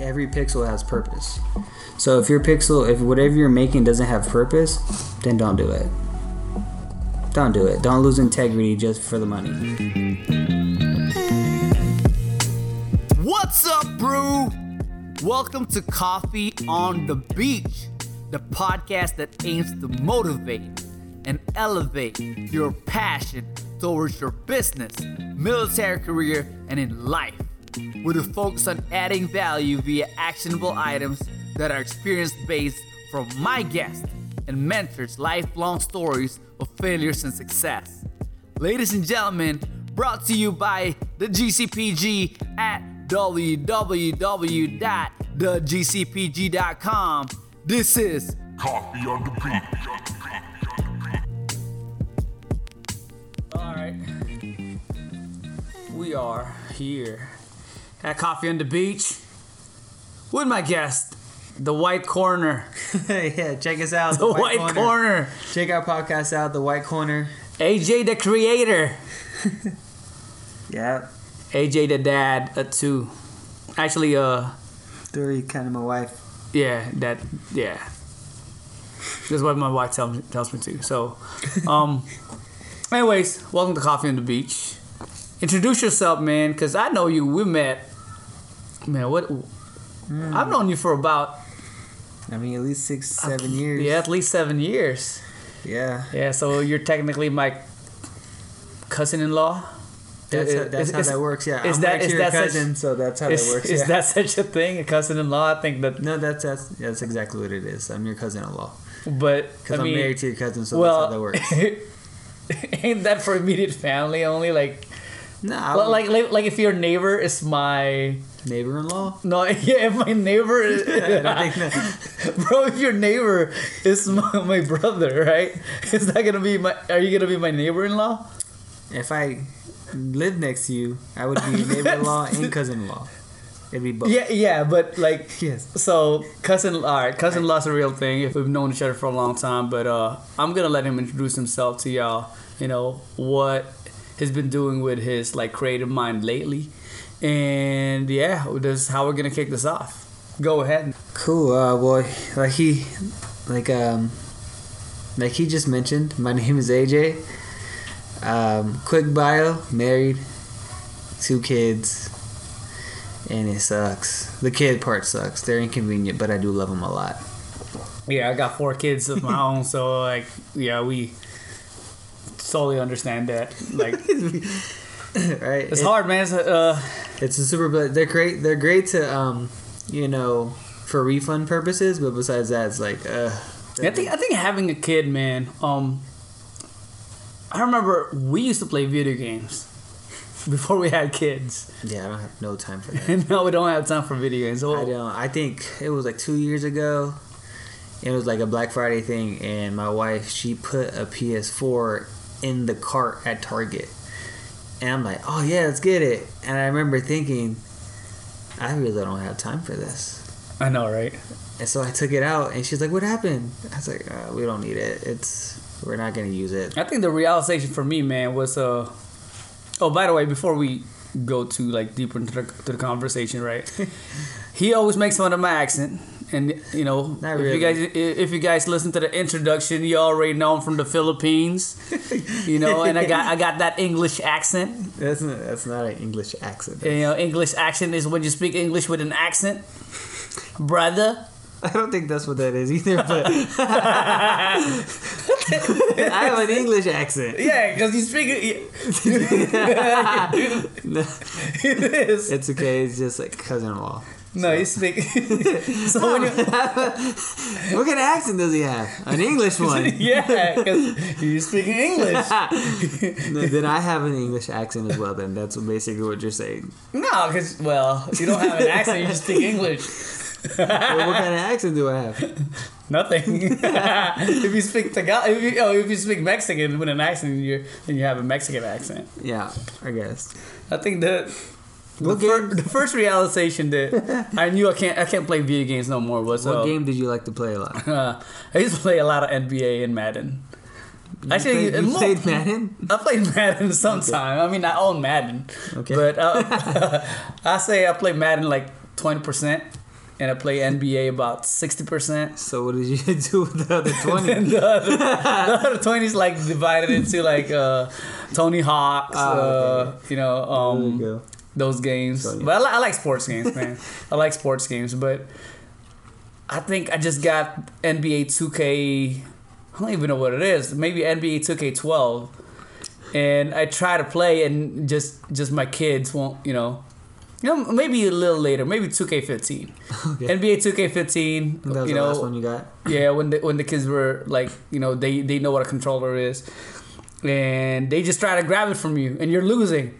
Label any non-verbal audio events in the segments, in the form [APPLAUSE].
every pixel has purpose. So if your pixel, if whatever you're making doesn't have purpose, then don't do it. Don't do it. Don't lose integrity just for the money. What's up, brew? Welcome to Coffee on the Beach, the podcast that aims to motivate and elevate your passion towards your business, military career, and in life, with a focus on adding value via actionable items that are experience based from my guests and mentors' lifelong stories of failures and success. Ladies and gentlemen, brought to you by the GCPG at www.thegcpg.com. This is Coffee on the beach. All right. We are here at Coffee on the Beach with my guest, the White Corner. [LAUGHS] yeah, check us out. The, White, Corner. Check our podcast out, The White Corner. AJ the Creator. [LAUGHS] Yeah, AJ the Dad, a two. Actually, uh, three, kind of my wife. yeah, that, yeah. That's what my wife tells me, tells me to. So, um, [LAUGHS] anyways, welcome to Coffee on the Beach. Introduce yourself, man, because I know you. We met, man. What? I've known you for about I mean, at least six, seven years. yeah, at least seven years. Yeah. Yeah, so you're technically my cousin-in-law. That's, Is- how, that's how is- that works. Yeah. is I'm that- actually your that such- cousin, so that's how Is, that works. is yeah. that such a thing, a cousin-in-law? I think that, No, that's that's that's exactly what it is. I'm your cousin-in-law but because I I'm mean, married to your cousin, so well, that's how that works. [LAUGHS] ain't that for immediate family only? Like, No, I like, like, like, if your neighbor is my neighbor-in-law. no, [LAUGHS] yeah, if my neighbor, is, [LAUGHS] I don't think [LAUGHS] that. bro, if your neighbor is my, my brother, right? Is that gonna be my? Are you gonna be my neighbor-in-law? If I lived next to you, I would be your neighbor-in-law and cousin-in-law. It'd be both. Yeah, yeah, but like, Yes. So cousin, all right, cousin law's a real thing. If we've known each other for a long time, but uh, I'm gonna let him introduce himself to y'all. You know what he's been doing with his like creative mind lately, and yeah, this is how we're gonna kick this off. Go ahead. Cool, uh, boy. Like he, like um, like he just mentioned. My [LAUGHS] name is AJ. Um, quick bio: married, two kids, and it sucks. The kid part sucks. They're inconvenient, but I do love them a lot. Yeah, I got four kids of my [LAUGHS] own, so like, yeah, we totally understand that. Like, [LAUGHS] right? it's It- hard, man. It's, uh, It's a super. But they're great. They're great to um, you know, for refund purposes. But besides that, it's like uh. I think I think having a kid, man. Um, I remember we used to play video games [LAUGHS] before we had kids, Yeah, I don't have no time for [LAUGHS] that. no, we don't have time for video games. I don't. I think it was like two years ago. It was like a Black Friday thing, and my wife she put a PS4 in the cart at Target, and I'm like, "Oh yeah, let's get it." And I remember thinking, I really don't have time for this. I know, right? And so I took it out, and she's like, "What happened?" I was like, uh, "We don't need it. It's we're not gonna use it." I think the realization for me, man, was uh. Oh, by the way, before we go to like deeper into the, to the conversation, right? [LAUGHS] he always makes fun of my accent, and you know, Not if you guys if you guys listen to the introduction, you already know I'm from the Philippines, [LAUGHS] you know, and I got I got that English accent. That's not, that's not an English accent. You know, English accent is when you speak English with an accent, brother. I don't think that's what that is either. But [LAUGHS] [LAUGHS] I have an English accent. Yeah, because you speak it. it is. It's okay. It's just like cousin-in-law. No, you speak. [LAUGHS] so when you, [LAUGHS] What kind of accent does he have? An English [LAUGHS] one. yeah, because you speak English. No, then I have an English accent as well. Then that's basically what you're saying. No, because well, if you don't have an accent. You just speak English. Well, what kind of accent do I have? Nothing. if you speak Tagalog, if you, oh, if you speak Mexican with an accent, you then you have a Mexican accent. Yeah, I guess. I think that. The, fir- the first realization that [LAUGHS] I knew I can't I can't play video games no more was What uh, game did you like to play a lot? Uh, [LAUGHS] I used to play a lot of NBA and Madden. You Actually, played, you mo- played Madden. I played [LAUGHS] Madden sometime. I mean, I own Madden. Okay. But uh, I say I play Madden like twenty percent. and I play NBA about sixty percent. So what did you do with the other twenty? The other, the other twenty is like divided into like uh, Tony Hawk's, Ah, okay. uh, you know, there um, you go. Those games. So, yeah. But I, li- I like sports games, man. [LAUGHS] I like sports games, but I think I just got NBA 2K. I don't even know what it is. Maybe NBA 2K12, and I try to play, and just just my kids won't. You know, you know, maybe a little later, maybe 2K15. [LAUGHS] Okay. NBA 2K15. That was you the last one you got. yeah, when the when the kids were like, you know, they they know what a controller is, and they just try to grab it from you, and you're losing.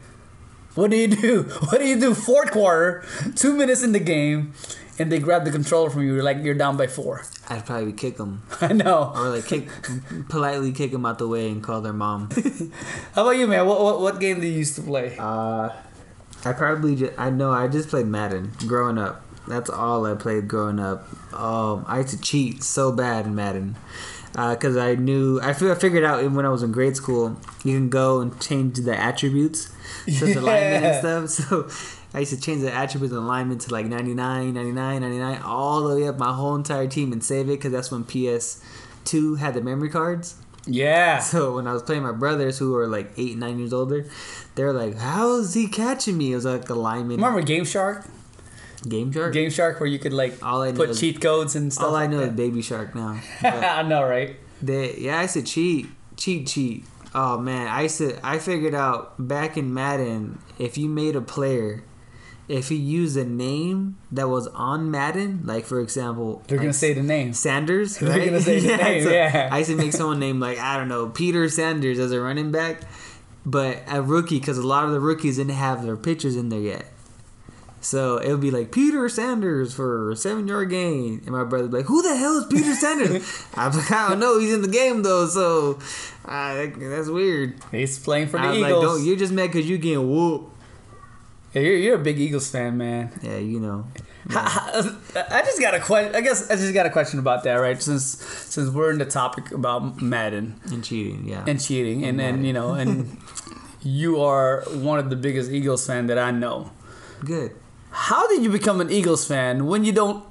What do you do? [LAUGHS] What do you do? Fourth quarter, two minutes in the game, and they grab the controller from you. Like you're down by four. I'd probably kick them [LAUGHS] I know. or like kick politely kick them out the way and call their mom. [LAUGHS] How about you, man? What what, what game do you used to play? Uh, I probably just, I know I just played Madden growing up. That's all I played growing up. Um, I used to cheat so bad in Madden Uh, because I knew I I figured out even when I was in grade school you can go and change the attributes, so it's [LAUGHS] alignment Yeah. and stuff. So I used to change the attributes and alignment to like 99, 99, 99, all the way up my whole entire team and save it because that's when PS2 had the memory cards. Yeah. So when I was playing my brothers who were like eight, nine years older, they were like, "How is he catching me?" It was like a lineman Remember Game Shark? Game shark. Game Shark, where you could like All I put is- cheat codes and stuff. All I like know is baby shark now. [LAUGHS] I know, right? they, yeah, I used to cheat, cheat, cheat. Oh man, I used to. I figured out back in Madden, if you made a player, if he used a name that was on Madden, like for example, They're gonna like say the name. Sanders, [LAUGHS] They're right? gonna say the [LAUGHS] name, yeah. I used to make someone named like I don't know Peter Sanders as a running back, but a rookie because a lot of the rookies didn't have their pictures in there yet. So it would be like Peter Sanders for a seven yard gain, and my brother'd be like, "Who the hell is Peter Sanders?" [LAUGHS] I'm like, "I don't know. He's in the game though, so uh, that's weird." He's playing for the Eagles. like, "Don't you're just mad because you getting whooped." Yeah, you're, you're a big Eagles fan, man. Yeah, you know. I just got a question. I guess I just got a question about that, right? Since since we're in the topic about Madden And cheating, yeah. and cheating, and then you know, and [LAUGHS] you are one of the biggest Eagles fan that I know. Good. How did you become an Eagles fan when you don't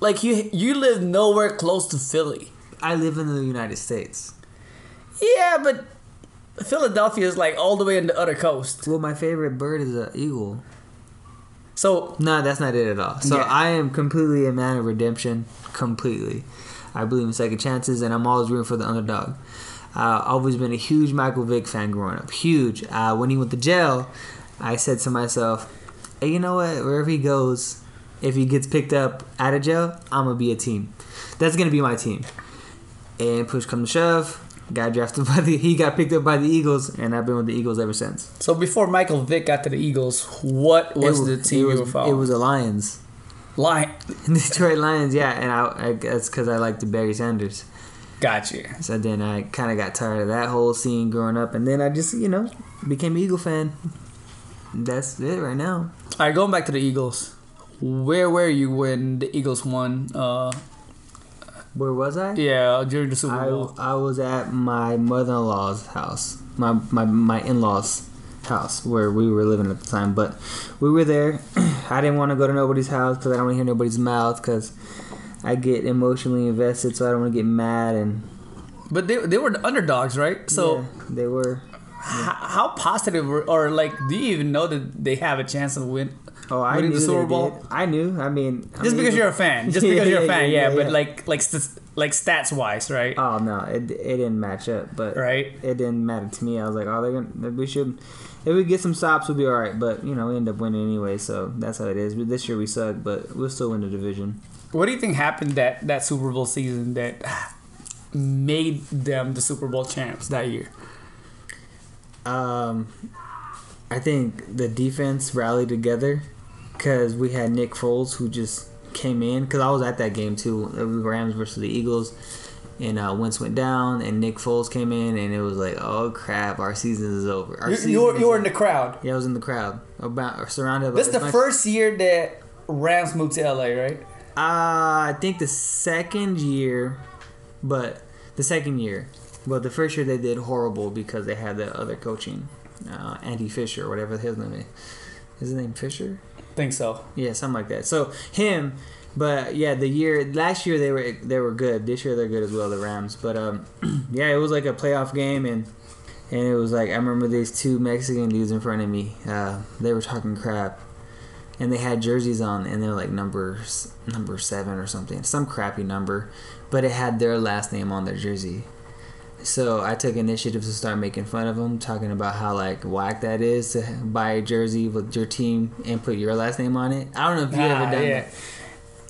like you you live nowhere close to Philly? I live in the United States. Yeah, but Philadelphia is like all the way on the other coast. Well, my favorite bird is an eagle. So No, that's not it at all. So Yeah. I am completely a man of redemption. Completely. I believe in second chances, and I'm always rooting for the underdog. Uh, always been a huge Michael Vick fan growing up. Huge. Uh, when he went to jail, I said to myself, you know what? Wherever he goes, if he gets picked up out of jail, I'm to be a team. That's going to be my team. And push come to shove, got drafted [LAUGHS] by the. He got picked up by the Eagles, and I've been with the Eagles ever since. so before Michael Vick got to the Eagles, what was the team it you was, were following? It was the Lions. Lion. [LAUGHS] Detroit Lions, yeah, and I, I guess because I like the Barry Sanders. Gotcha. So then I kind of got tired of that whole scene growing up, and then I just, you know, became an Eagle fan. That's it right now. All right, going back to the Eagles. Where were you when the Eagles won? Uh, Where was I? yeah, during the Super Bowl. I, I was at my mother-in-law's house, my my my in-laws' house where we were living at the time. But we were there. [CLEARS THROAT] I didn't want to go to nobody's house because I don't want to hear nobody's mouth because I get emotionally invested, so I don't want to get mad and. But they, they were the underdogs, right? So yeah, they were. H- how positive were, or like, do you even know that they have a chance to win? Oh, I winning knew the Super Bowl? did. I knew. I mean, I Just mean, because you're a fan, [LAUGHS] just because you're a fan, yeah. but yeah. like, like, st- like stats wise, right? Oh no, it, it didn't match up, but Right. it didn't matter to me. I was like, oh, they're gonna we should if we get some stops, we'll be all right. But you know, we end up winning anyway, so that's how it is. But this year we suck, but we'll still win the division. What do you think happened that that Super Bowl season that [SIGHS] made them the Super Bowl champs that year? Um, I think the defense rallied together because we had Nick Foles who just came in because I was at that game too. It was Rams versus the Eagles. And uh, Wentz went down, and Nick Foles came in, and it was like, "Oh crap, our season is over." Our You, you, were, you were in the crowd. Yeah, I was in the crowd, about surrounded. by This is the first year that Rams moved to LA, right? Uh, I think the second year, but the second year, but the first year they did horrible because they had the other coaching, uh, Andy Fisher, or whatever his name is. Is his name Fisher? Think so. Yeah, something like that. So him, But yeah, the year last year they were they were good. This year they're good as well, the Rams. But um, [CLEARS THROAT] yeah, it was like a playoff game, and and it was like I remember these two Mexican dudes in front of me. Uh, they were talking crap, and they had jerseys on, and they're like numbers number seven or something, some crappy number, but it had their last name on their jersey. So I took initiative to start making fun of them, talking about how like whack that is to buy a jersey with your team and put your last name on it. I don't know if you ever done yeah. that.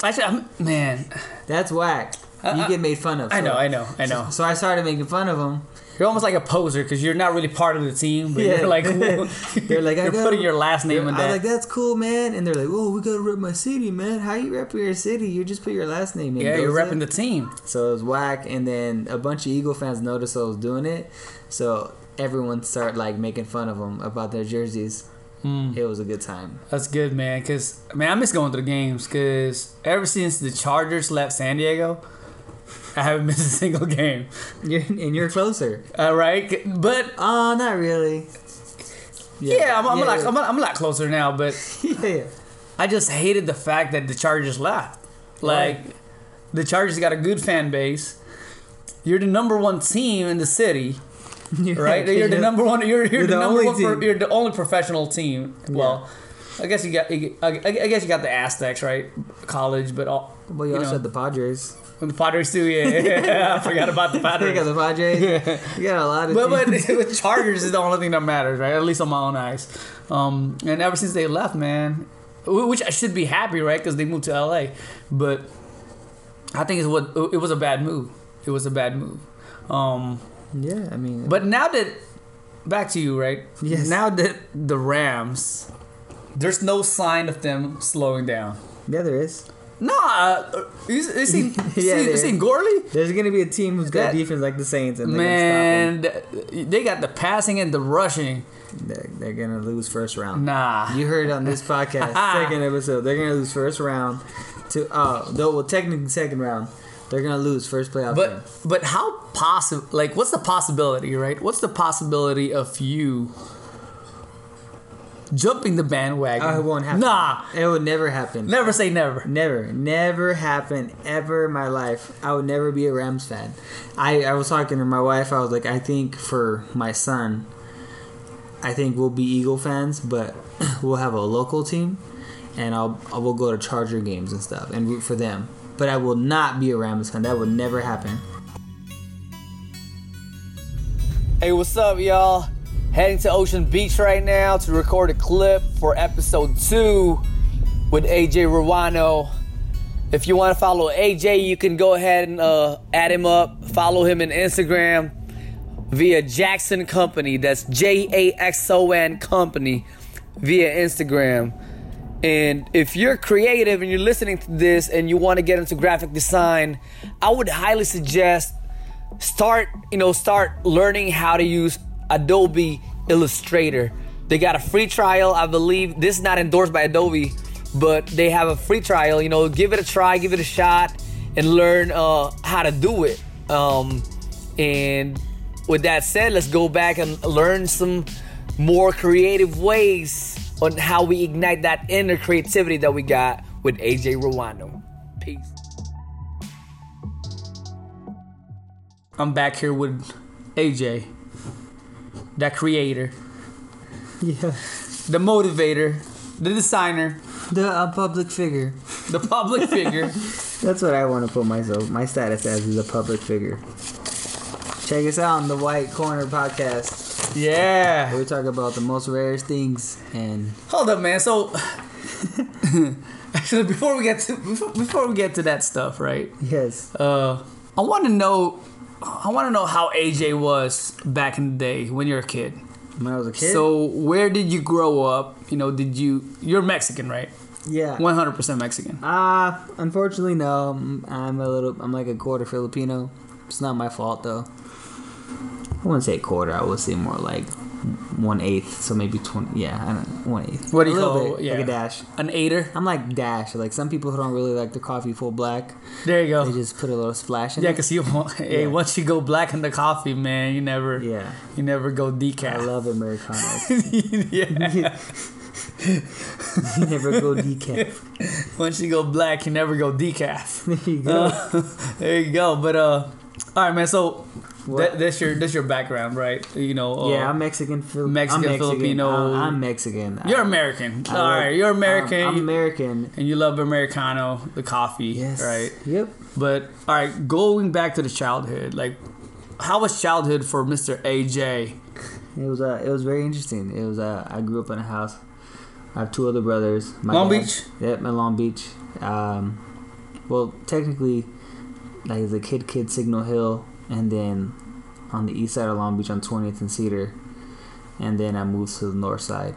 Actually, I'm, man, That's whack. You Uh, get made fun of. I know, I know, I know. So I started making fun of them. You're almost like a poser because you're not really part of the team, but Yeah. you're like [LAUGHS] They're like, I you're putting your last name in I'm there. like, that's cool, man. And they're like, oh, we gotta rep my city, man. How you rep your city? You just put your last name in. yeah, you're repping the team. So it was whack, and then a bunch of Eagle fans noticed I was doing it, so everyone started like making fun of them about their jerseys. Mm. It was a good time. That's good, man. Cause man, I miss going to the games. Cause ever since the Chargers left San Diego, I haven't missed a single game. You're, and you're closer. All right, but Oh, not really. yeah, I'm, I'm yeah, a lot, yeah. I'm, a, I'm a lot closer now. But [LAUGHS] yeah, yeah. I just hated the fact that the Chargers left. Like, the Chargers got a good fan base. You're the number one team in the city, [LAUGHS] right? You're the number one. You're, you're, the, the number only one. pro- you're the only professional team. Well, I guess you got. I I guess you got the Aztecs, right? College, but all. Well, you you also know. had the Padres. And the Padres too, yeah. I forgot about the [LAUGHS] You got Padres. the Padres. You got a lot of. But but with Chargers is the only thing that matters, right? At least on my own eyes. Um, and ever since they left, man, which I should be happy, right? Because they moved to LA. But I think it's what it was a bad move. It was a bad move. Um, yeah, I mean, but now that back to you, right? Yes. Now that the Rams, there's no sign of them slowing down. yeah, there is. No, uh, you, you seen, [LAUGHS] Yeah, you there seen. Gurley? There's gonna be a team who's got That- defense like the Saints, and Man, th- they got the passing and the rushing. gonna stop them. They're, they're gonna lose first round. Nah. You heard on this [LAUGHS] podcast, second episode, they're gonna lose first round to oh, though well technically second round. They're gonna lose first playoff game. But but how possible? Like, what's the possibility, right? What's the possibility of you jumping the bandwagon? Oh, it won't happen. Nah, It would never happen. never say never. Never, never happen ever in my life. I would never be a Rams fan. I, I was talking to my wife. I was like, I think for my son, I think we'll be Eagle fans, but [CLEARS THROAT] we'll have a local team, and I'll I will go to Charger games and stuff and root for them. But I will not be a Rams fan. That would never happen. Hey, what's up, y'all? Heading to Ocean Beach right now to record a clip for episode two with AJ Ruano. If you want to follow AJ, you can go ahead and uh, add him up. Follow him on Instagram via Jaxon Company. That's J A X O N Company via Instagram. And if you're creative and you're listening to this and you want to get into graphic design, I would highly suggest start you know start learning how to use adobe illustrator. They got a free trial i believe. This is not endorsed by adobe but they have a free trial. You know give it a try give it a shot and learn uh, how to do it. Um, and with that said let's go back and learn some more creative ways on how we ignite that inner creativity that we got with aj Ruano peace. I'm back here with AJ, that creator, Yeah, the motivator, the designer, the a public figure. the public [LAUGHS] figure. That's what I want to put myself. My status as is a public figure. Check us out on the White Corner podcast. Yeah. We talk about the most rarest things and Hold up, man. So, [LAUGHS] actually, before we get to before, before we get to that stuff, right? yes, Uh, I want to know, I want to know how AJ was back in the day when you're a kid. when I was a kid. So, where did you grow up? You know, did you? You're Mexican, right? yeah. 100% Mexican. Uh, unfortunately, no. I'm- I'm a little. I'm like a quarter Filipino. It's not my fault though. I wouldn't say quarter. I would say more like one eighth. So maybe twenty. Yeah, I don't. One eighth. What do you a call- bit, yeah. Like a dash. An aider. I'm like dash. Like some people who don't really like the coffee full black, There you go. they just put a little splash in Yeah, it. cause you [LAUGHS] hey, Yeah. once you go black in the coffee, man, you never Yeah. you never go decaf. I love Americano. [LAUGHS] yeah. [LAUGHS] you never go decaf. Once you go black, you never go decaf. There you go. Uh, there you go. But uh, all right, man. So? That, that's your that's your background, right? You know. Uh, yeah, I'm Mexican. Fil- Mexican, I'm Filipino. I'm, I'm Mexican. You're American. I all love- right, you're American. I'm, I'm American. and you love Americano, the coffee, Yes. right? Yep. But all right, going back to the childhood, like, how was childhood for Mr. AJ? It was uh, it was very interesting. It was uh, I grew up in a house. I have two other brothers. My Long dad- Beach? Yep, in Long Beach. Um, well, technically, like it's a kid, kid Signal Hill, and then on the east side of Long Beach on 20th and Cedar, and then I moved to the north side,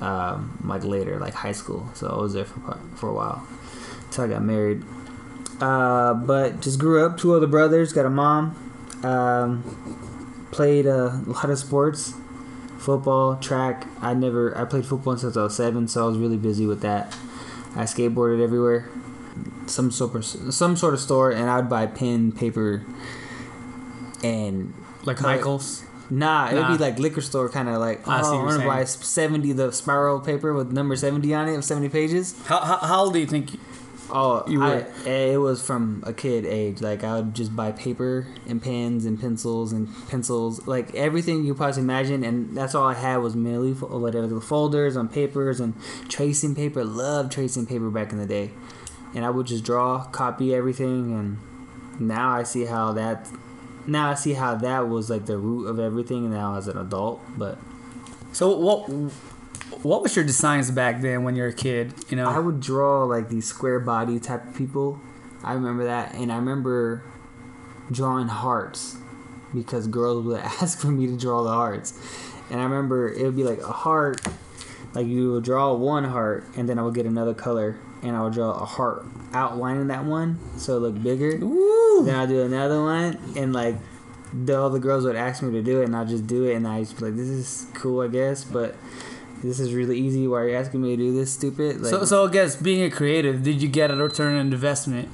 um, like later, like high school. So I was there for for a while, till I got married. Uh, but just grew up. Two other brothers, got a mom. Um, played uh, a lot of sports, football, track. I never I played football since I was seven, so I was really busy with that. I skateboarded everywhere, some sort of some sort of store, and I'd buy pen, paper, and Like Michaels? nah, it'd Nah. be like liquor store kind of like. Oh, I see what I'm you're gonna buy seventy the spiral paper with number seventy on it of seventy pages. How, how, how old do you think? Oh, You I, eh, it was from a kid age. Like I would just buy paper and pens and pencils and pencils, like everything you possibly imagine. And that's all I had was mainly whatever the folders on papers and tracing paper. Loved tracing paper back in the day, and I would just draw, copy everything. And now I see how that. Now I see how that was like the root of everything. Now as an adult, but So what? What was your designs back then when you were a kid? You know, I would draw like these square body type of people. I remember that, and I remember drawing hearts because girls would [LAUGHS] ask for me to draw the hearts, and I remember it would be like a heart, like you would draw one heart, and then I would get another color, and I would draw a heart outlining that one so it looked bigger. Ooh. Then I'd do another one, and like the, all the girls would ask me to do it, and I'd just do it, and I just be like, "This is cool, I guess," but. This is really easy. Why are you asking me to do this, stupid? Like, So, so I guess being a creative, did you get a return on investment?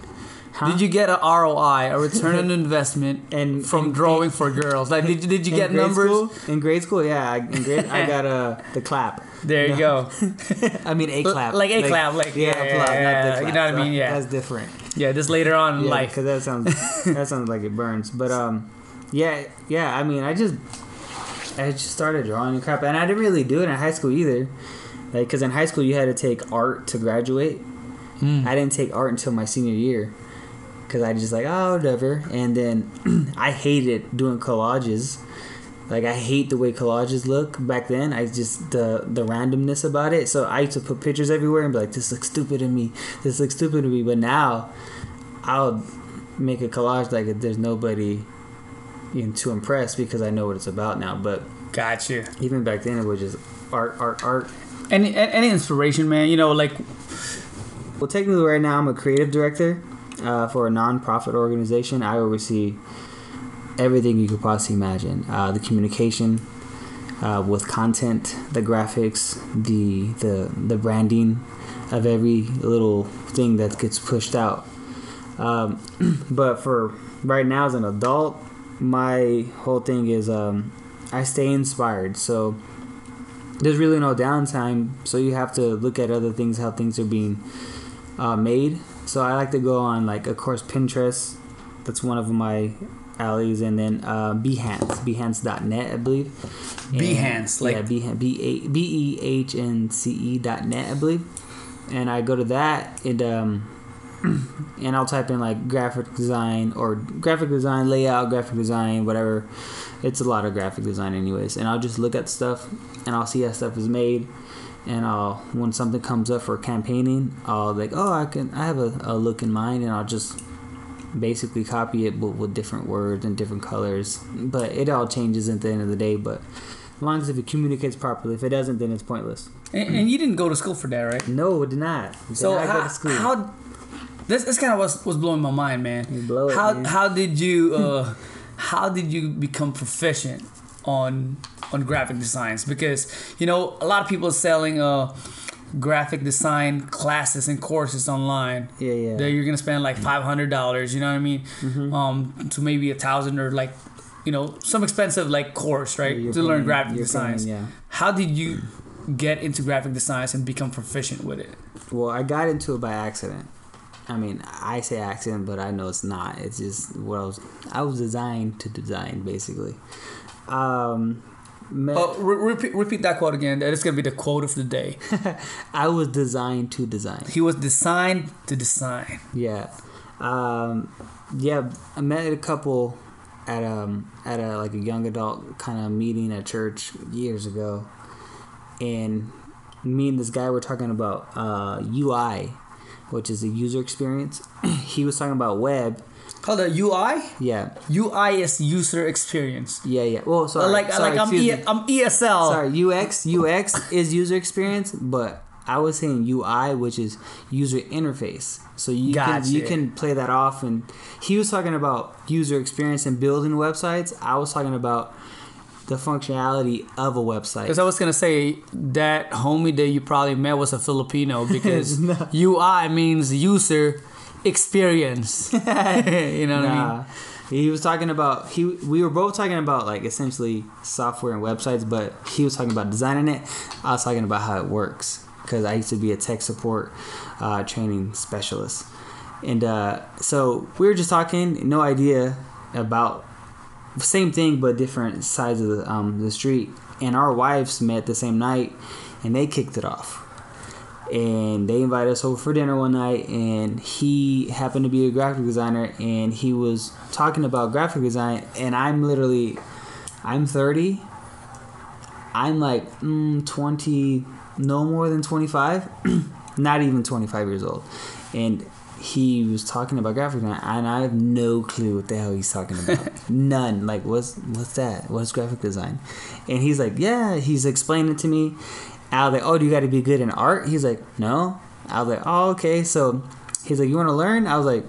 Huh? Did you get a ROI, a return on [LAUGHS] investment, And- from and- drawing for girls? Like, did you, did you get numbers? School, in grade school, yeah. I- In grade, I [LAUGHS] got a the clap. There you go. [LAUGHS] I mean, a clap. Like a clap, like, yeah, yeah, yeah, not the yeah, clap. you know what I mean? Yeah. that's different. Yeah, just later on in Yeah, life. because that sounds that sounds like it burns. But um, yeah, yeah. I mean, I just I just started drawing and crap, and I didn't really do it in high school either. Like, because in high school you had to take art to graduate. Mm. I didn't take art until my senior year because I just like oh whatever, and then [CLEARS THROAT] I hated doing collages. Like I hate the way collages look back then. I just the the randomness about it. So I used to put pictures everywhere and be like, "This looks stupid to me. This looks stupid to me." But now, I'll make a collage like if there's nobody you know, to impress because I know what it's about now. But Gotcha. even back then, it was just art, art, art. Any any inspiration, man? You know, like Well, technically, right now I'm a creative director uh, for a nonprofit organization. I oversee everything you could possibly imagine: uh, the communication uh, with content, the graphics, the the the branding of every little thing that gets pushed out. Um, [CLEARS THROAT] but for right now, as an adult, my whole thing is um, I stay inspired. So there's really no downtime. So you have to look at other things, how things are being uh, made. So I like to go on like of course Pinterest. That's one of my alleys, and then uh, Behance, Behance.net, I believe. And- Behance, like- yeah, Behance, B A B E H N C E dot net, I believe. And I go to that and um, [CLEARS THROAT] and I'll type in like graphic design or graphic design layout, graphic design, whatever. It's a lot of graphic design, anyways. And I'll just look at stuff and I'll see how stuff is made. And I'll when something comes up for campaigning, I'll like, oh, I can, I have a, a look in mind, and I'll just basically copy it, but with different words and different colors. But it all changes at the end of the day. But as long as if it communicates properly, if it doesn't, then it's pointless. and, and you didn't go to school for that, right? No, did not. Did So not go how, to school. how this this kind of was was blowing my mind, man. You blow it, how man. how did you [LAUGHS] uh how did you become proficient on on graphic designs? Because you know a lot of people are selling uh graphic design classes and courses online. Yeah, yeah. That you're gonna spend like five hundred dollars. You know what I mean? Mm-hmm. Um, to maybe a thousand or like. You know, some expensive like course, right, to learn paying- graphic paying, yeah. How did you get into graphic design and become proficient with it? Well, I got into it by accident. I mean, I say accident, but I know it's not. It's just what I was. I was designed to design, basically. Um, met, Oh, re- repeat, repeat that quote again. That is gonna be the quote of the day. [LAUGHS] I was designed to design. He was designed to design. Yeah, um, yeah. I met a couple at um at a like a young adult kind of meeting at church years ago, and me and this guy were talking about uh, UI, which is a user experience. [CLEARS THROAT] he was talking about web. Called the UI. Yeah, UI is user experience. yeah, yeah. Well, sorry, like sorry, like I'm e-. I'm ESL. Sorry, UX UX is user experience, but I was saying UI, which is user interface. So you can you can play that off. And he was talking about user experience and building websites. I was talking about the functionality of a website. Because I was gonna say that homie that you probably met was a Filipino [LAUGHS] because No. UI means user experience. [LAUGHS] [LAUGHS] you know what I mean? Nah. He was talking about he. We were both talking about like essentially software and websites, but he was talking about designing it. I was talking about how it works because I used to be a tech support uh, training specialist, and uh, so we were just talking. No idea about the same thing but different sides of the um, the street. And our wives met the same night, and they kicked it off and they invited us over for dinner one night and he happened to be a graphic designer and he was talking about graphic design and i'm literally i'm 30 i'm like mm, 20 no more than 25 [CLEARS THROAT] not even 25 years old. And he was talking about graphic design and i have no clue what the hell he's talking about. [LAUGHS] None. Like what's what's that? What's graphic design? And he's like yeah he's explaining it to me I was like, oh, do you got to be good in art? He's like, no. I was like, oh, okay. So he's like, you want to learn? I was like,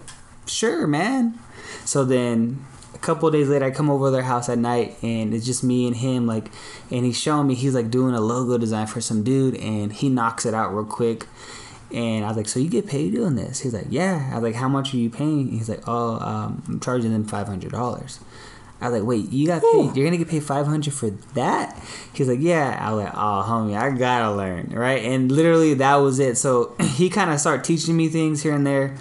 sure, man. So then a couple days later, I come over to their house at night, and it's just me and him. Like, and he's showing me he's like doing a logo design for some dude, and he knocks it out real quick. And I was like, so you get paid doing this? He's like, yeah. I was like, how much are you paying? He's like, oh, um, I'm charging them five hundred dollars. I was like, wait, you got paid? You're gonna get paid five hundred for that? He's like, yeah. I was like, oh, homie, I gotta learn, right? And literally, that was it. So [CLEARS THROAT] he kind of started teaching me things here and there.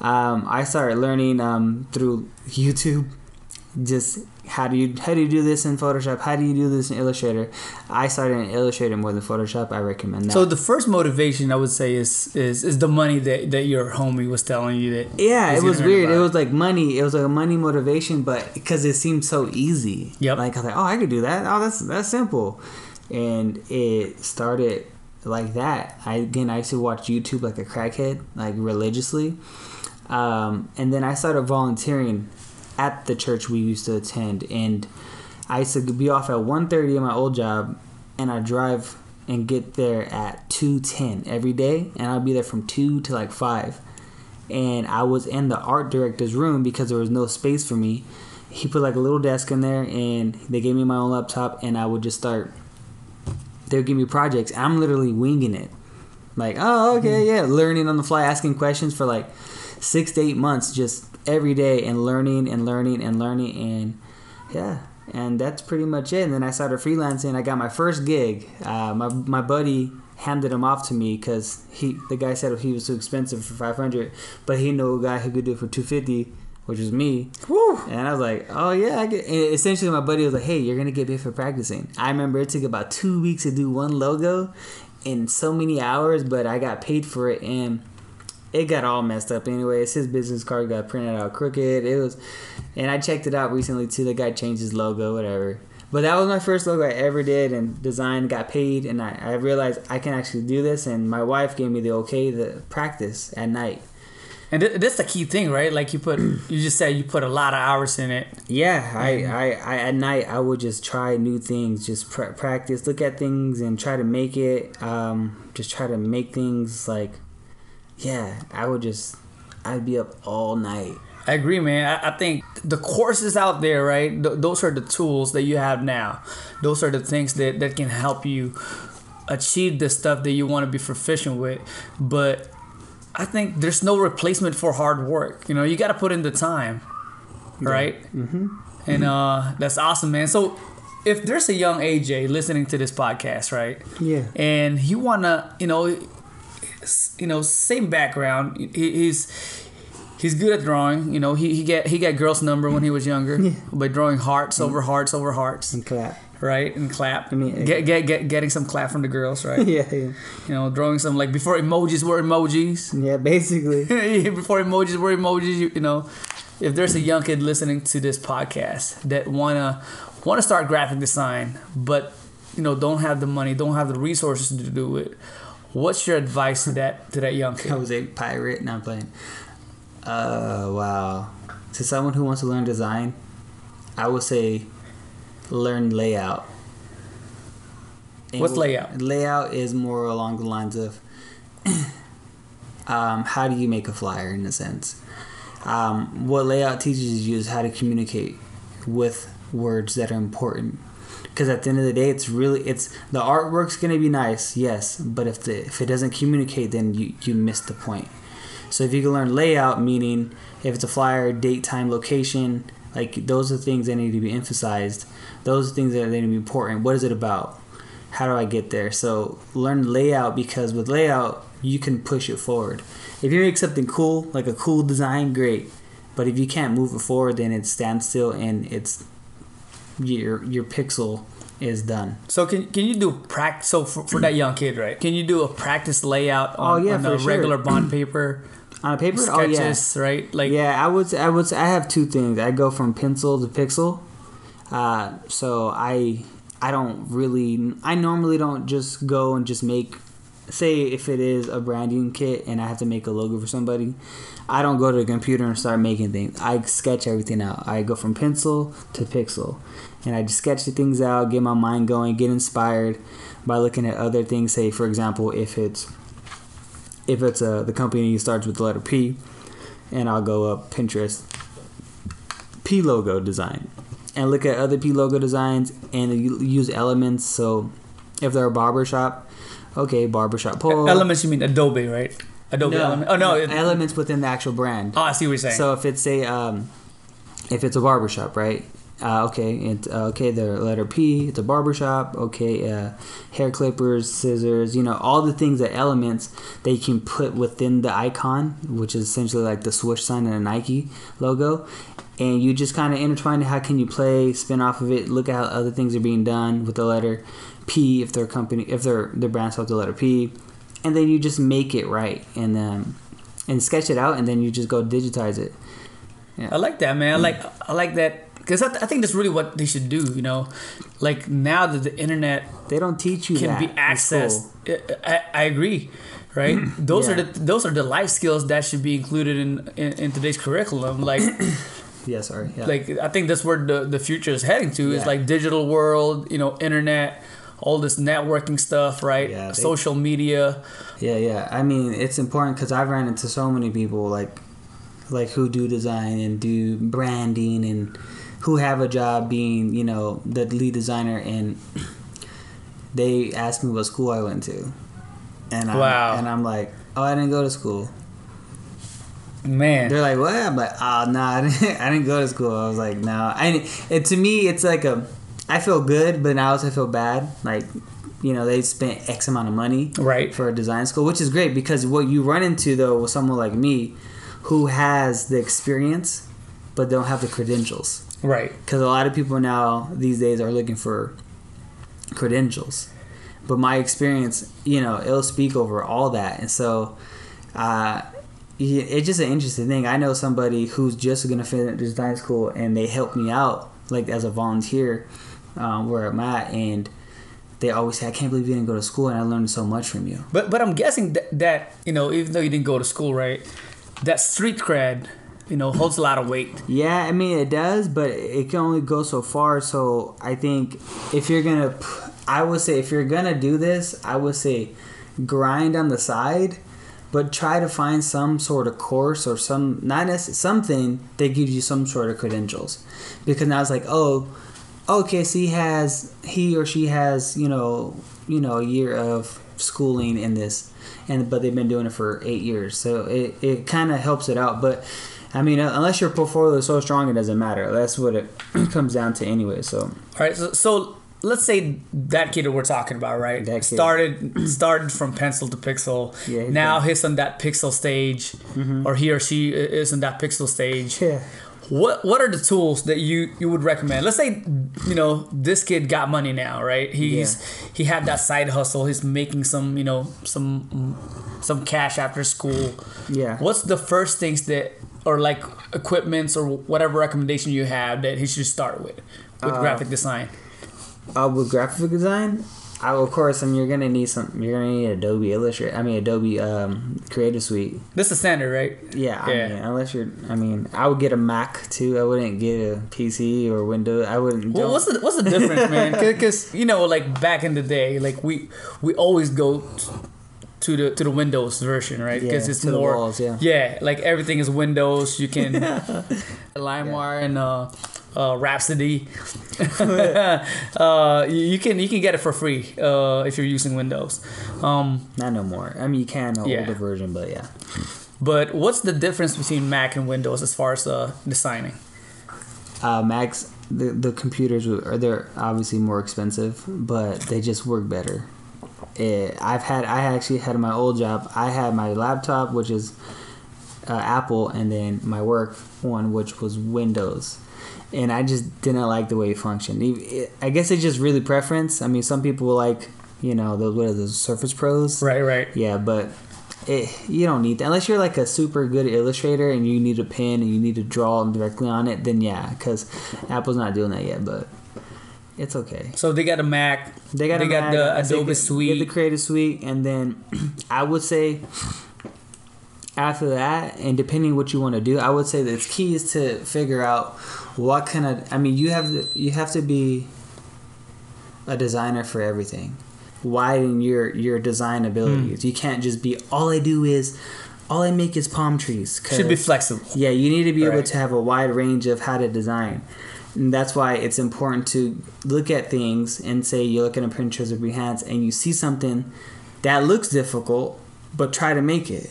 Um, I started learning um, through YouTube, just how do you how do you do this in Photoshop? How do you do this in Illustrator? I started in Illustrator more than Photoshop. I recommend that. So the first motivation I would say is is, is the money that, that your homie was telling you that. Yeah, it was weird. It was like money. It was like a money motivation, but because it seemed so easy. Yep. Like I was like, oh, I could do that. Oh, that's that's simple, and it started like that. I again, I used to watch YouTube like a crackhead, like religiously, um, and then I started volunteering at the church we used to attend, and I used to be off at 1.30 in my old job, and I drive and get there at two ten every day, and I'll be there from two to like five and I was in the art director's room because there was no space for me. He put like a little desk in there, and they gave me my own laptop, and I would just start. They would give me projects. I'm literally winging it, like, oh, okay, mm-hmm. yeah, learning on the fly, asking questions for like six to eight months, just every day, and learning and learning and learning, and yeah, and that's pretty much it. And then I started freelancing. I got my first gig. Uh, my my buddy handed him off to me because he the guy said he was too expensive for 500 but he knew a guy who could do it for 250 which was me Woo. and i was like oh yeah i get and essentially my buddy was like hey you're gonna get paid for practicing i remember it took about two weeks to do one logo in so many hours but i got paid for it and it got all messed up anyways his business card got printed out crooked it was and i checked it out recently too the guy changed his logo whatever but that was my first logo I ever did and designed, got paid, and I, I realized I can actually do this. And my wife gave me the okay to practice at night. And th- that's the key thing, right? Like you put, [CLEARS THROAT] you just said you put a lot of hours in it. Yeah, I, I, I at night I would just try new things, just pr- practice, look at things, and try to make it. Um, just try to make things like, yeah, I would just, I'd be up all night. I agree, man. I, I think the courses out there, right? Th- those are the tools that you have now. Those are the things that, that can help you achieve the stuff that you want to be proficient with. But I think there's no replacement for hard work. You know, you got to put in the time, right? Mm-hmm. And uh, that's awesome, man. So if there's a young AJ listening to this podcast, right? Yeah. And you wanna, you know, you know, same background. He, he's he's good at drawing. You know, he, he get he got girls' number when he was younger by drawing hearts over mm. hearts over hearts, And clap. right? And clap. I mean, get, get get getting some clap from the girls, right? [LAUGHS] Yeah, yeah. You know, drawing some like before emojis were emojis. Yeah, basically. [LAUGHS] before emojis were emojis, you, you know, if there's a young kid listening to this podcast that wanna wanna start graphic design, but you know don't have the money, don't have the resources to do it, what's your advice to that to that young kid? I was a pirate and I'm playing. Uh, wow. To someone who wants to learn design, I would say learn layout. And What's layout? Layout is more along the lines of [CLEARS THROAT] um, how do you make a flyer in a sense. Um, what layout teaches you is how to communicate with words that are important. Because at the end of the day, it's really it's the artwork's gonna be nice, yes, but if the if it doesn't communicate, then you you miss the point. So if you can learn layout, meaning if it's a flyer, date, time, location, like those are things that need to be emphasized. Those are things that need to be important. What is it about? How do I get there? So learn layout because with layout you can push it forward. If you make something cool, like a cool design, great. But if you can't move it forward, then it stands still and it's your your pixel is done. So can can you do practice? So for, for that young kid, right? Can you do a practice layout on, Oh, yeah, on a sure. regular bond paper? [CLEARS THROAT] On a paper, oh yeah. right? Like yeah, I would. I would. I have two things. I go from pencil to pixel. Uh, so I I don't really. I normally don't just go and just make. Say if it is a branding kit and I have to make a logo for somebody, I don't go to the computer and start making things. I sketch everything out. I go from pencil to pixel, and I just sketch the things out, get my mind going, get inspired by looking at other things. Say for example, if it's if it's a the company starts with the letter P, and I'll go up Pinterest P logo design and look at other P logo designs and use elements. So if they're a barber shop, okay, barbershop pole. elements, you mean Adobe, right? Adobe element. Oh no, elements within the actual brand. oh I see what you're saying. So if it's a um, if it's a barbershop, right? Uh, okay, it, uh, okay, the letter P, it's a barbershop. Okay, uh, hair clippers, scissors, you know, all the things that elements they can put within the icon, which is essentially like the swoosh sign and a Nike logo. And you just kind of intertwine. How can you play, spin off of it, look at how other things are being done with the letter P if their company, if their their brand starts the letter P, and then you just make it right and um, and sketch it out, and then you just go digitize it. I like that, man. I like I like that because I, th- I think that's really what they should do. You know, like now that the internet They don't teach you can that be accessed. school. I, I agree, right? [CLEARS THROAT] Those are the those are the life skills that should be included in in, in today's curriculum. Like [CLEARS THROAT] Yeah, sorry. Yeah. like I think that's where the the future is heading to. Is like digital world, you know, internet, all this networking stuff, right? Yeah, they- Social media. yeah, yeah. I mean, it's important because I've ran into so many people like, like who do design and do branding and who have a job being, you know, the lead designer, and they ask me what school I went to, and I'm, Wow. and I'm like, oh, I didn't go to school. Man, They're like, what? I'm like, ah, oh, no, [LAUGHS] I didn't, I didn't go to school. I was like, no. I, it, to me, it's like a, I feel good, but now I also feel bad. Like, you know, they spent X amount of money Right. for a design school, which is great because what you run into, though, with someone like me who has the experience but don't have the credentials. Right. Because a lot of people now, these days, are looking for credentials. But my experience, you know, it'll speak over all that. And so, uh, it's just an interesting thing. I know somebody who's just gonna finish design school, and they helped me out like as a volunteer um, where I'm at, and they always say, "I can't believe you didn't go to school, and I learned so much from you." But but I'm guessing that, that you know even though you didn't go to school, right? That street cred, you know, holds a lot of weight. Yeah, I mean it does, but it can only go so far. So I think if you're gonna, I would say if you're gonna do this, I would say grind on the side, but try to find some sort of course or some not necessarily something that gives you some sort of credentials, because now it's like oh, okay, so he has he or she has you know you know a year of schooling in this, and but they've been doing it for eight years, so it it kind of helps it out. But I mean, uh, unless your portfolio is so strong, it doesn't matter. That's what it [CLEARS THROAT] comes down to anyway. So All right, so, so let's say that kid that we're talking about, right? That kid. started [CLEARS THROAT] started from pencil to pixel. Yeah, now done. he's on that pixel stage, or he or she is in that pixel stage. yeah. What what are the tools that you you would recommend? Let's say you know this kid got money now, right? He's he had that side hustle. He's making some you know some some cash after school. Yeah. What's the first things that or like equipments or whatever recommendation you have that he should start with with graphic design? Uh, with graphic design, I of course, I mean, you're gonna need some. You're gonna need Adobe Illustrator. I mean, Adobe um, Creative Suite. This is standard, right? Yeah, I Yeah. mean, unless you're. I mean, I would get a Mac too. I wouldn't get a PC or Windows. I wouldn't. Well, what's the what's the difference, man? [LAUGHS] Because you know, like back in the day, like we we always go to the to the Windows version, right? Because Yeah, it's to the more walls, yeah. like everything is Windows. You can [LAUGHS] [LAUGHS] LimeWire and uh, uh, Rhapsody. [LAUGHS] uh, you, you can you can get it for free uh, if you're using Windows. Um, Not no more. I mean, you can an Yeah. older version, but yeah. but what's the difference between Mac and Windows as far as uh, designing? Uh, Macs, the the computers are they're obviously more expensive, but they just work better. Eh, I've had I actually had my old job. I had my laptop, which is uh, Apple, and then my work one, which was Windows. And I just didn't like the way it functioned. It- it- I guess it's just really preference. I mean, some people like, you know, those what are those Surface Pros, Right, right. Yeah, but it, you don't need that unless you're like a super good illustrator and you need a pen and you need to draw directly on it. Then yeah, because Apple's not doing that yet, but it's okay. So they got a Mac. They got, they a got Mac, the Adobe get- Suite. get the Creative Suite, and then [CLEARS THROAT] I would say after that, and depending what you want to do, I would say the key is to figure out what kind of. I mean, you have to you have to be a designer for everything. Widen your your design abilities. Hmm. You can't just be all I do is all I make is palm trees. Should be flexible. yeah, you need to be able to have a wide range of how to design. And that's why it's important to look at things and say you look at a Pinterest or Behance and you see something that looks difficult, but try to make it.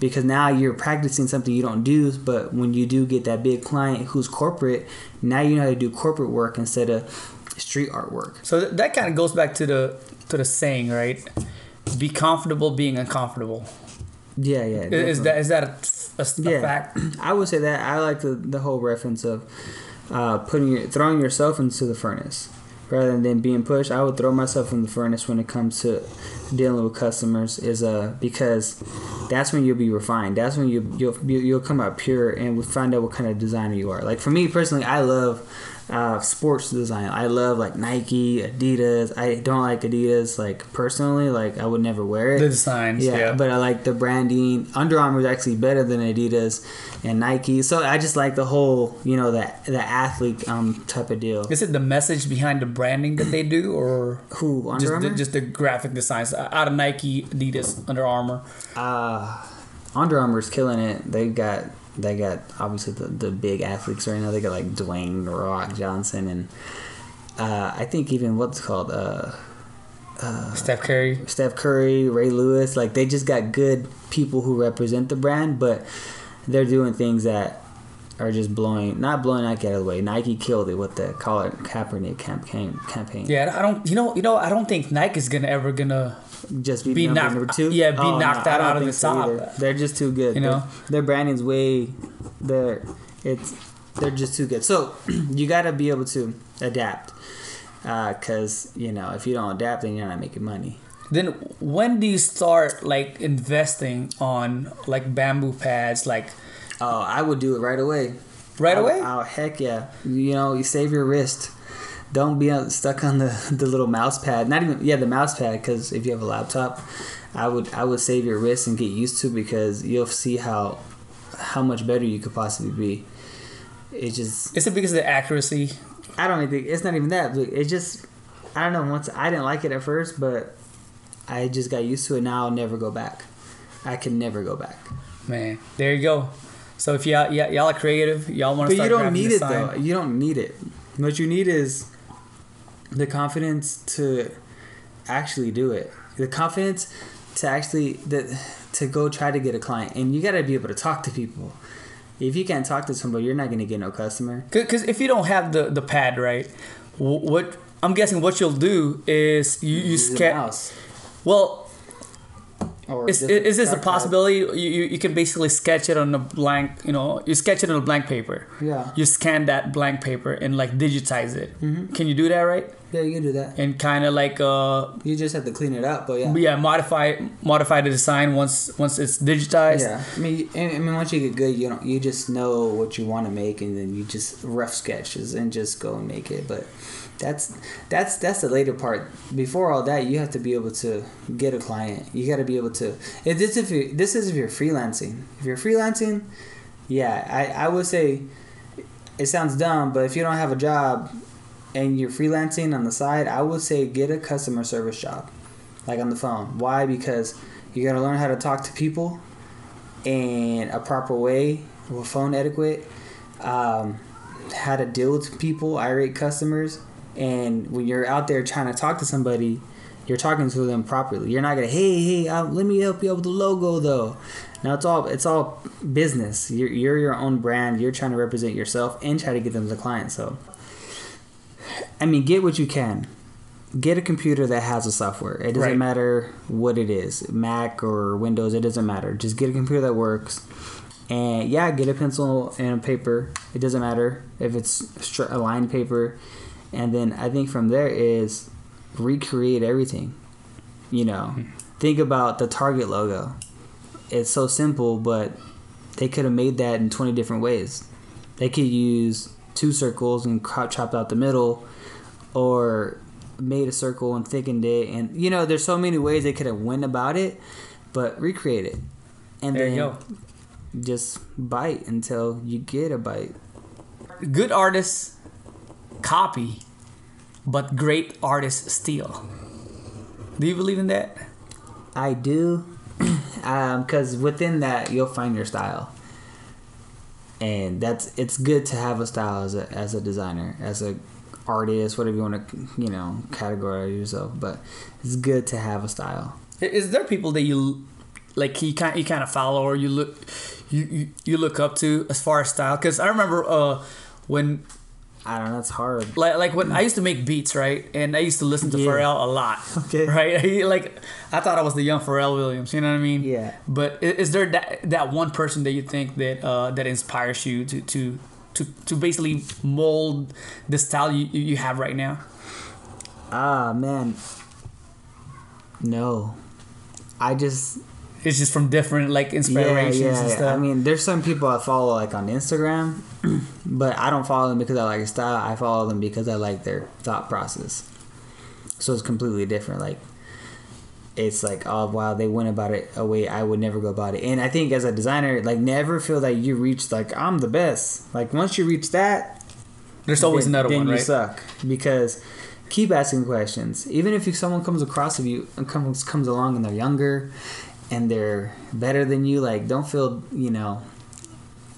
Because now you're practicing something you don't do, but when you do get that big client who's corporate, now you know how to do corporate work instead of street artwork. So th- that kind of goes back to the to the saying, right? Be comfortable being uncomfortable. Yeah, yeah. I- Is that is that a, a- a yeah. fact? [CLEARS THROAT] I would say that I like the, the whole reference of uh, putting throwing yourself into the furnace rather than being pushed. I would throw myself in the furnace when it comes to dealing with customers is uh because that's when you'll be refined. That's when you you'll you- you'll come out pure and we find out what kind of designer you are. Like for me personally, I love uh, sports design. I love like Nike, Adidas. I don't like Adidas like personally. Like I would never wear it. The designs, Yeah, yeah. but I like the branding. Under Armour is actually better than Adidas and Nike. So I just like the whole, you know, the the athlete um type of deal. Is it the message behind the branding that they do, or Who Under just Armour? the, just the graphic designs out of Nike, Adidas, Under Armour? uh, Under Armour's killing it. They got they got obviously the, the big athletes right now. They got like Dwayne Rock Johnson and uh, I think even what's called uh, Steph Curry. Steph Curry, Ray Lewis, like they just got good people who represent the brand, but they're doing things that are just blowing, not blowing Nike out of the way. Nike killed it with the call it Kaepernick campaign. Campaign. Yeah, I don't. You know, you know, I don't think Nike is gonna ever gonna. Just be, Be number, knocked- number two. yeah, be Oh, knocked I out out of the so top. either. They're just too good. You Their- know? their branding's way. They're it's they're just too good. So [CLEARS THROAT] you got to be able to adapt, uh, because you know if you don't adapt, then you're not making money. Then when do you start like investing on like bamboo pads? Like Oh, I would do it right away. right I- away? Oh heck yeah! You know, you save your wrist. Don't be stuck on the, the little mouse pad. Not even yeah, the mouse pad. Because if you have a laptop, I would I would save your wrist and get used to it because you'll see how how much better you could possibly be. It just Is it because of the accuracy? I don't even think it's not even that. It just I don't know. Once I didn't like it at first, but I just got used to it. Now I'll never go back. I can never go back. Man, there you go. So if y'all, y'all, are creative, y'all want to But you don't need it though. You don't need it. What you need is the confidence to actually do it. the confidence to actually the, to go try to get a client, and you got to be able to talk to people. If you can't talk to somebody, you're not gonna get no customer. Because if you don't have the the pad right, what I'm guessing what you'll do is you you mouse. Well, is, is this a possibility? You, you you can basically sketch it on a blank. You know, you sketch it on a blank paper. Yeah. You scan that blank paper and like digitize it. Mm-hmm. Can you do that right? Yeah, you can do that. And kind of like uh You just have to clean it up, but yeah. yeah modify modify the design once once it's digitized. Yeah, I mean, I I mean, once you get good, you don't, you just know what you want to make, and then you just rough sketches and just go and make it. But that's that's that's the later part. Before all that, you have to be able to get a client. You got to be able to. If this if you, this is if you're freelancing. If you're freelancing, yeah, I I would say it sounds dumb, but if you don't have a job and you're freelancing on the side, I would say get a customer service job, like on the phone. Why? Because you got to learn how to talk to people in a proper way with phone etiquette, um, how to deal with people, irate customers, and when you're out there trying to talk to somebody, you're talking to them properly. You're not gonna, hey, hey, uh, let me help you out with the logo though. Now it's all it's all business. You're you're your own brand. You're trying to represent yourself and try to get them a client. So, I mean, get what you can. Get a computer that has a software. It doesn't Right. matter what it is, Mac or Windows. It doesn't matter. Just get a computer that works. And yeah, get a pencil and a paper. It doesn't matter if it's a lined paper. And then I think from there is recreate everything. You know, hmm. think about the Target logo. It's so simple, but they could have made that in 20 different ways. They could use two circles and chop out the middle, or made a circle and thickened it. And you know, there's so many ways they could have went about it, but recreate it. And There then just bite until you get a bite. Good artists copy, but great artists steal. Do you believe in that? I do, [CLEARS THROAT] um, because within that you'll find your style, and that's it's good to have a style as a as a designer, as a artist, whatever you want to you know categorize yourself. But it's good to have a style. Is there people that you like you kind you kind of follow or you look you, you, you look up to as far as style? Because I remember uh, when I don't know. It's hard. like like when I used to make beats, right? And I used to listen to Yeah. Pharrell a lot. [LAUGHS] Okay. Right? like I thought I was the young Pharrell Williams. You know what I mean? Yeah. But is there that that one person that you think that uh, that inspires you to to to to basically mold the style you you have right now? Ah man. No, I just It's just from different like yeah inspirations yeah. and stuff. I mean, there's some people I follow like on Instagram, [CLEARS THROAT] but I don't follow them because I like their style. I follow them because I like their thought process. So it's completely different. Like it's like oh wow they went about it a way I would never go about it. And I think as a designer, like never feel that you reach like I'm the best. Like once you reach that, There's always then, another then one, you right? suck because keep asking questions. Even if you, someone comes across of you and comes comes along and they're younger and they're better than you, like don't feel you know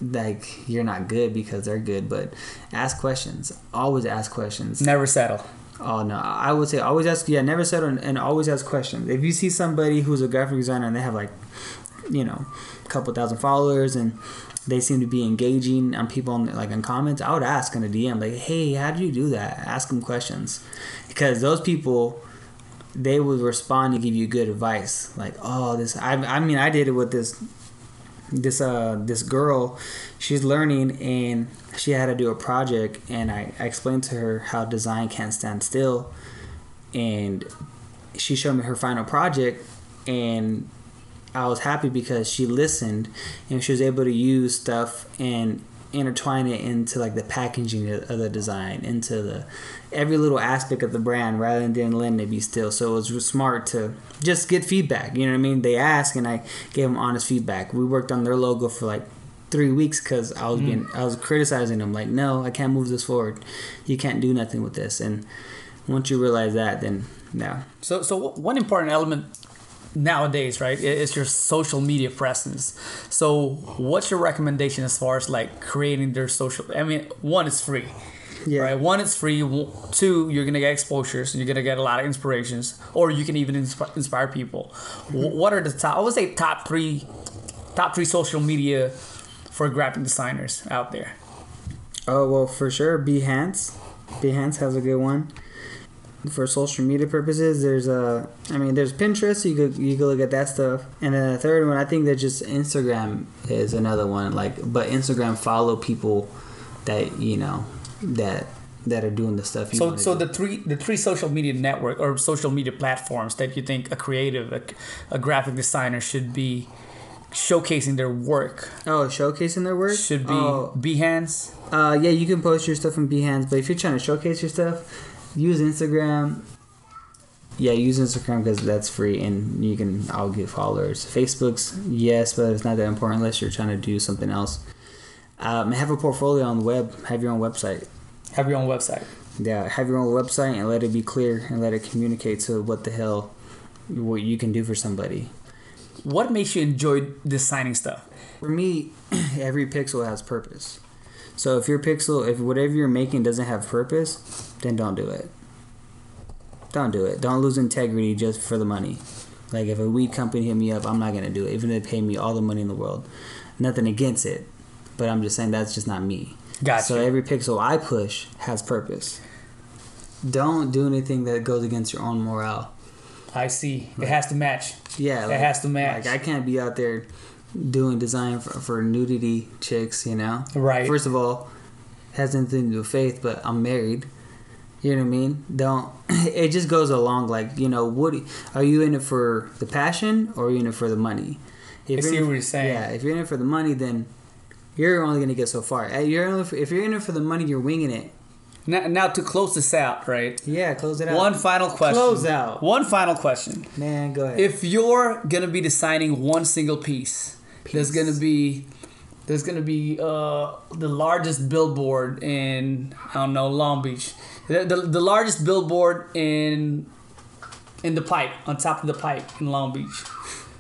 like you're not good because they're good. But ask questions. Always ask questions. Never settle. Oh no, I would say always ask. Yeah, never settle and, and always ask questions. If you see somebody who's a graphic designer and they have like, you know, a couple thousand followers and they seem to be engaging on people like in comments, I would ask in a DM like, hey, how did you do that? Ask them questions because those people they would respond and give you good advice. Like, oh, this. I, I mean, I did it with this this uh this girl she's learning and she had to do a project and I, I explained to her how design can't stand still. And she showed me her final project and I was happy because she listened and she was able to use stuff and intertwine it into like the packaging of the design into the every little aspect of the brand rather than letting it be still. So it was smart to just get feedback you know what i mean? They asked and i gave them honest feedback. We worked on their logo for like three weeks because i was mm-hmm. being i was criticizing them like no i can't move this forward. You can't do nothing with this. And once you realize that then no So, so one important element nowadays, right, It's your social media presence. So, what's your recommendation as far as like creating their social? I mean, one is free. Yeah. Right. One, it's free. Two, you're gonna get exposures. You're gonna get a lot of inspirations, or you can even insp- inspire people. Wh- mm-hmm. What are the top? I would say top three, top three social media for graphic designers out there. Oh well, for sure. Behance, Behance has a good one. For social media purposes, there's a. I mean, there's Pinterest. You could you could look at that stuff, and then the third one, I think that just Instagram is another one. Like, but Instagram follow people that you know that that are doing the stuff. You So, so do. the three the three social media network or social media platforms that you think a creative, a, a graphic designer should be showcasing their work oh showcasing their work should be Oh, Behance. Uh, yeah, you can post your stuff on Behance, but if you're trying to showcase your stuff, use Instagram. Yeah, use Instagram because that's free and you can all get followers. Facebook's yes, but it's not that important unless you're trying to do something else. Um, have a portfolio on the web. Have your own website. Have your own website. Yeah, have your own website and let it be clear and let it communicate to what the hell what you can do for somebody. What makes you enjoy designing stuff? For me, [CLEARS THROAT] every pixel has purpose. So if your pixel, if whatever you're making doesn't have purpose, then don't do it. Don't do it. Don't lose integrity just for the money. Like if a weed company hit me up, I'm not gonna do it, even if they pay me all the money in the world. Nothing against it, but I'm just saying that's just not me. Gotcha. So every pixel I push has purpose. Don't do anything that goes against your own morale. I see. It has to match. Yeah, It has to match. Like I can't be out there doing design for, for nudity chicks, you know. Right. First of all, has nothing to do with faith, but I'm married. You know what I mean? Don't. [CLEARS THROAT] It just goes along like you know. What are you in it for the passion or are you in it for the money? If I see what you're saying. Yeah, if you're in it for the money, then you're only gonna get so far. Uh, You're only, if you're in it for the money, you're winging it. Now, now to close this out, right? Yeah, close it out. One final question. Close out. One final question. Man, go ahead. If you're gonna be designing one single piece, there's Piece. gonna be there's gonna be uh, the largest billboard in I don't know Long Beach, the, the, the largest billboard in in the Pike on top of the Pike in Long Beach.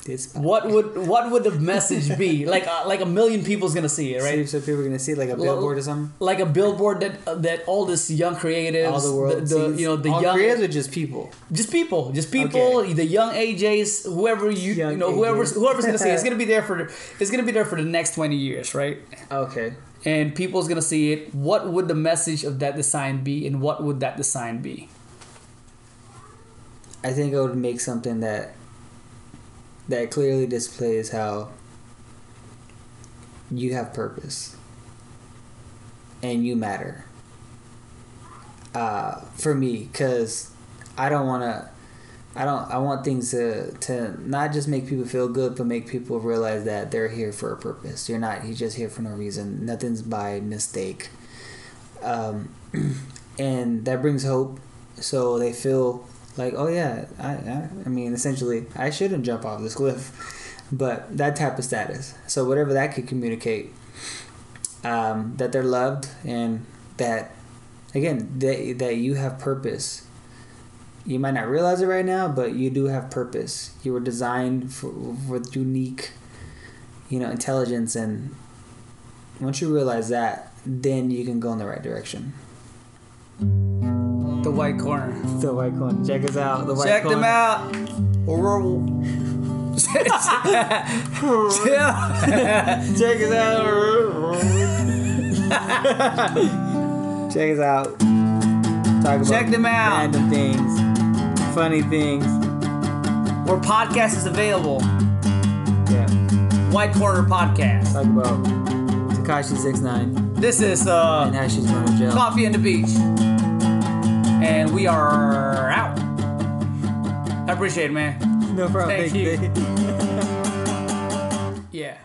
This- What would what would the message be? [LAUGHS] Like uh, like a million people's gonna see it, right? right? So people are gonna see like a billboard or something. Like a billboard that uh, that all this young creatives, All the world the, sees. you know the All young creatives, are just people. just people, just people, Okay. the young AJs, whoever you Young you know, whoever's whoever's gonna see it, it's gonna be there for [LAUGHS] it's gonna be there for the next twenty years, right? Okay. And people's gonna see it. What would the message of that design be, and what would that design be? I think I would make something that that clearly displays how you have purpose and you matter. Uh, for me, because I don't want to. I don't. I want things to to not just make people feel good, but make people realize that they're here for a purpose. You're not. You're just here for no reason. Nothing's by mistake. Um, [CLEARS THROAT] and that brings hope. So they feel like, oh yeah, I, I, I mean, essentially, I shouldn't jump off this cliff, but that type of status. So whatever that could communicate, um, that they're loved and that, again, that that you have purpose. You might not realize it right now, but you do have purpose. You were designed for with unique, you know, intelligence, and once you realize that, then you can go in the right direction. The white corner. The white corner. Check us out. The white corner. Check corner. them out. Yeah. [LAUGHS] Check us out. Check us out. Talk about Check them out. Random things, funny things. Where podcast is available. Yeah. White Corner Podcast. Talk about Tekashi Six Nine This is uh, and how she's going to jail. Coffee and the Beach. And we are out. I appreciate it, man. No problem. Thank you. [LAUGHS] Yeah.